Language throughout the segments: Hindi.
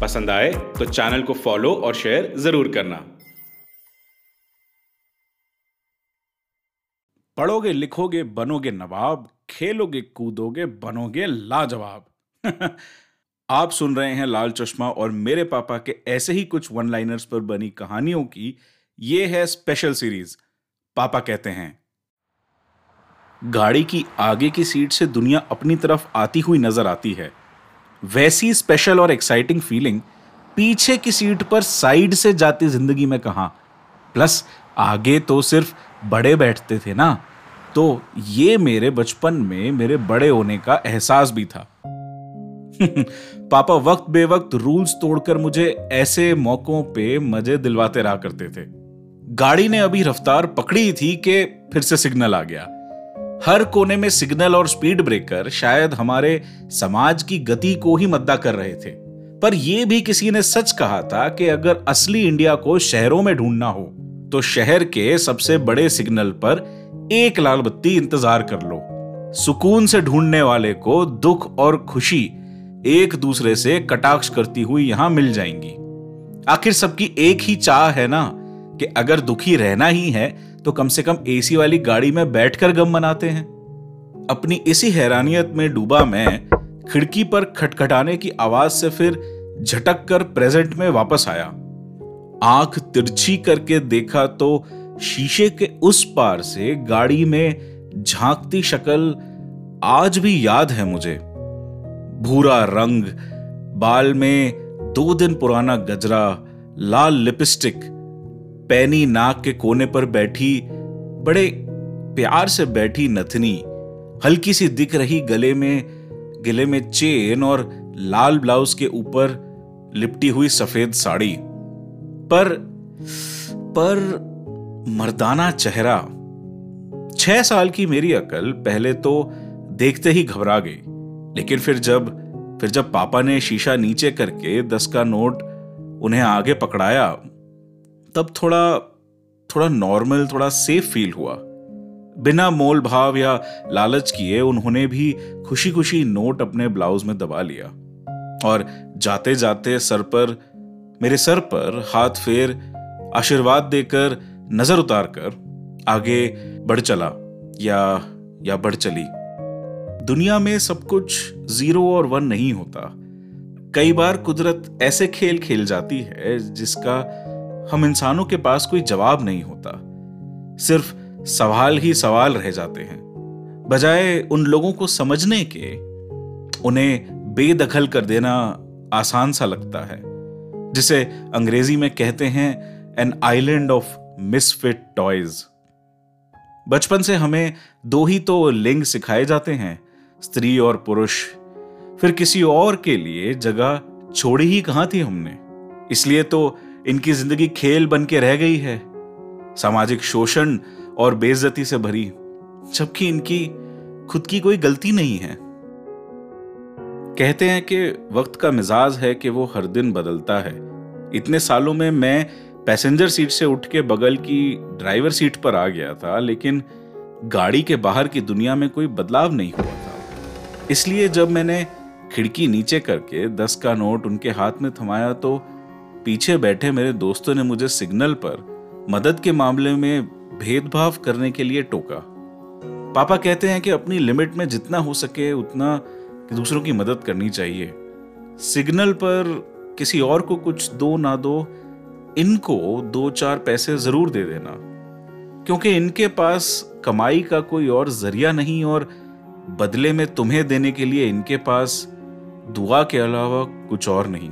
पसंद आए तो चैनल को फॉलो और शेयर ज़रूर करना। पढ़ोगे लिखोगे बनोगे नवाब, खेलोगे कूदोगे बनोगे लाजवाब। आप सुन रहे हैं लाल चश्मा और मेरे पापा के ऐसे ही कुछ वन लाइनर्स पर बनी कहानियों की ये है स्पेशल सीरीज़ पापा कहते हैं, गाड़ी की आगे की सीट से दुनिया अपनी तरफ़ आती हुई नज़र आती है। वैसी स्पेशल और एक्साइटिंग फीलिंग पीछे की सीट पर साइड से जाती ज़िंदगी में कहा? प्लस आगे तो सिर्फ़ बड़े बैठते थे ना? तो ये मेरे बचपन में मेरे बड़े होने का एहसास भी था। पापा वक्त बेवक्त रूल्स तोड़कर मुझे ऐसे मौकों पे मज़े दिलवाते रहा करते थे। गाड़ी ने अभी रफ्तार पकड़ी थी कि फिर से सिग्नल आ गया। हर कोने में सिग्नल और स्पीड ब्रेकर शायद हमारे समाज की गति को ही मद्दा कर रहे थे। पर यह भी किसी ने सच कहा था कि अगर असली इंडिया को शहरों में ढूंढना हो तो शहर के सबसे बड़े सिग्नल पर एक लाल बत्ती इंतज़ार कर लो। सुकून से ढूँढने वाले को दुख और खुशी एक दूसरे से कटाक्ष करती हुई यहाँ मिल जाएँगी। आखिर सबकी एक ही चाह है ना? कि अगर दुखी रहना ही है तो कम से कम एसी वाली गाड़ी में बैठकर गम मनाते हैं। अपनी इसी हैरानियत में डूबा मैं, खिड़की पर खटखटाने की आवाज़ से फिर झटक कर प्रेजेंट में वापस आया। आँख तिरछी करके देखा तो शीशे के उस पार से गाड़ी में झांकती शक्ल आज भी याद है मुझे। भूरा रंग, बाल में दो दिन पुराना गजरा, लाल लिपस्टिक पैनी नाक के कोने पर बैठी, बड़े प्यार से बैठी नथनी। हल्की सी दिख रही गले में गले में चेन और लाल ब्लाउज के ऊपर लिपटी हुई सफ़ेद साड़ी। पर पर मर्दाना चेहरा। छह साल की मेरी अकल पहले तो देखते ही घबरा गई, लेकिन फिर जब फिर जब पापा ने शीशा नीचे करके दस का नोट उन्हें आगे पकड़ाया तब थोड़ा थोड़ा नॉर्मल थोड़ा सेफ़ फील हुआ। बिना मोल भाव या लालच किए उन्होंने भी खुशी खुशी नोट अपने ब्लाउज में दबा लिया। और जाते जाते सर पर, मेरे सर पर हाथ फेर आशीर्वाद देकर नज़र उतार कर आगे बढ़ चला या या बढ़ चली। दुनिया में सब कुछ ज़ीरो और वन नहीं होता। कई बार कुदरत ऐसे खेल खेल जाती है जिसका हम इंसानों के पास कोई जवाब नहीं होता। सिर्फ़ सवाल ही सवाल रह जाते हैं। बजाय उन लोगों को समझने के, उन्हें बेदखल कर देना आसान सा लगता है, जिसे अंग्रेज़ी में कहते हैं an island of misfit toys बचपन से हमें दो ही तो लिंग सिखाए जाते हैं, स्त्री और पुरुष। फिर किसी और के लिए जगह छोड़ी ही कहाँ थी हमने? इसलिए तो इनकी ज़िंदगी खेल बन के रह गई है। सामाजिक शोषण और बेइज्जती से भरी, जबकि इनकी खुद की कोई गलती नहीं है। कहते हैं कि वक्त का मिजाज है कि वो हर दिन बदलता है। इतने सालों में मैं पैसेंजर सीट से उठ के बगल की ड्राइवर सीट पर आ गया था, लेकिन गाड़ी के बाहर की दुनिया में कोई बदलाव नहीं हुआ था। इसलिए जब मैंने खिड़की नीचे करके दस का नोट उनके हाथ में थमाया तो पीछे बैठे मेरे दोस्तों ने मुझे सिग्नल पर मदद के मामले में भेदभाव करने के लिए टोका। पापा कहते हैं कि अपनी लिमिट में जितना हो सके उतना दूसरों की मदद करनी चाहिए। सिग्नल पर किसी और को कुछ दो ना दो, इनको दो चार पैसे ज़रूर दे देना। क्योंकि इनके पास कमाई का कोई और ज़रिया नहीं और बदले में तुम्हें देने के लिए इनके पास दुआ के अलावा कुछ और नहीं।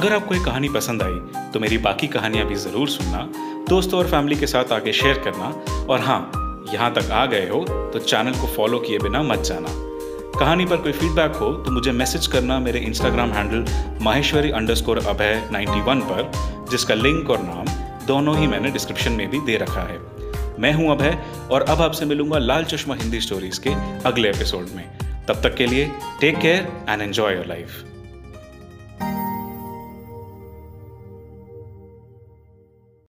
अगर आपको ये कहानी पसंद आई तो मेरी बाकी कहानियाँ भी ज़रूर सुनना, दोस्तों और फैमिली के साथ आगे शेयर करना, और हाँ यहाँ तक आ गए हो तो चैनल को फॉलो किए बिना मत जाना। कहानी पर कोई फीडबैक हो तो मुझे मैसेज करना मेरे Instagram handle Maheshwari underscore Abhay 91 पर, जिसका लिंक और नाम दोनों ही मैंने डिस्क्रिप्शन में भी दे रखा है। मैं हूँ अभय, और अब आपसे मिलूँगा लाल चश्मा हिंदी स्टोरीज के अगले एपिसोड में। तब तक के लिए take care and enjoy your life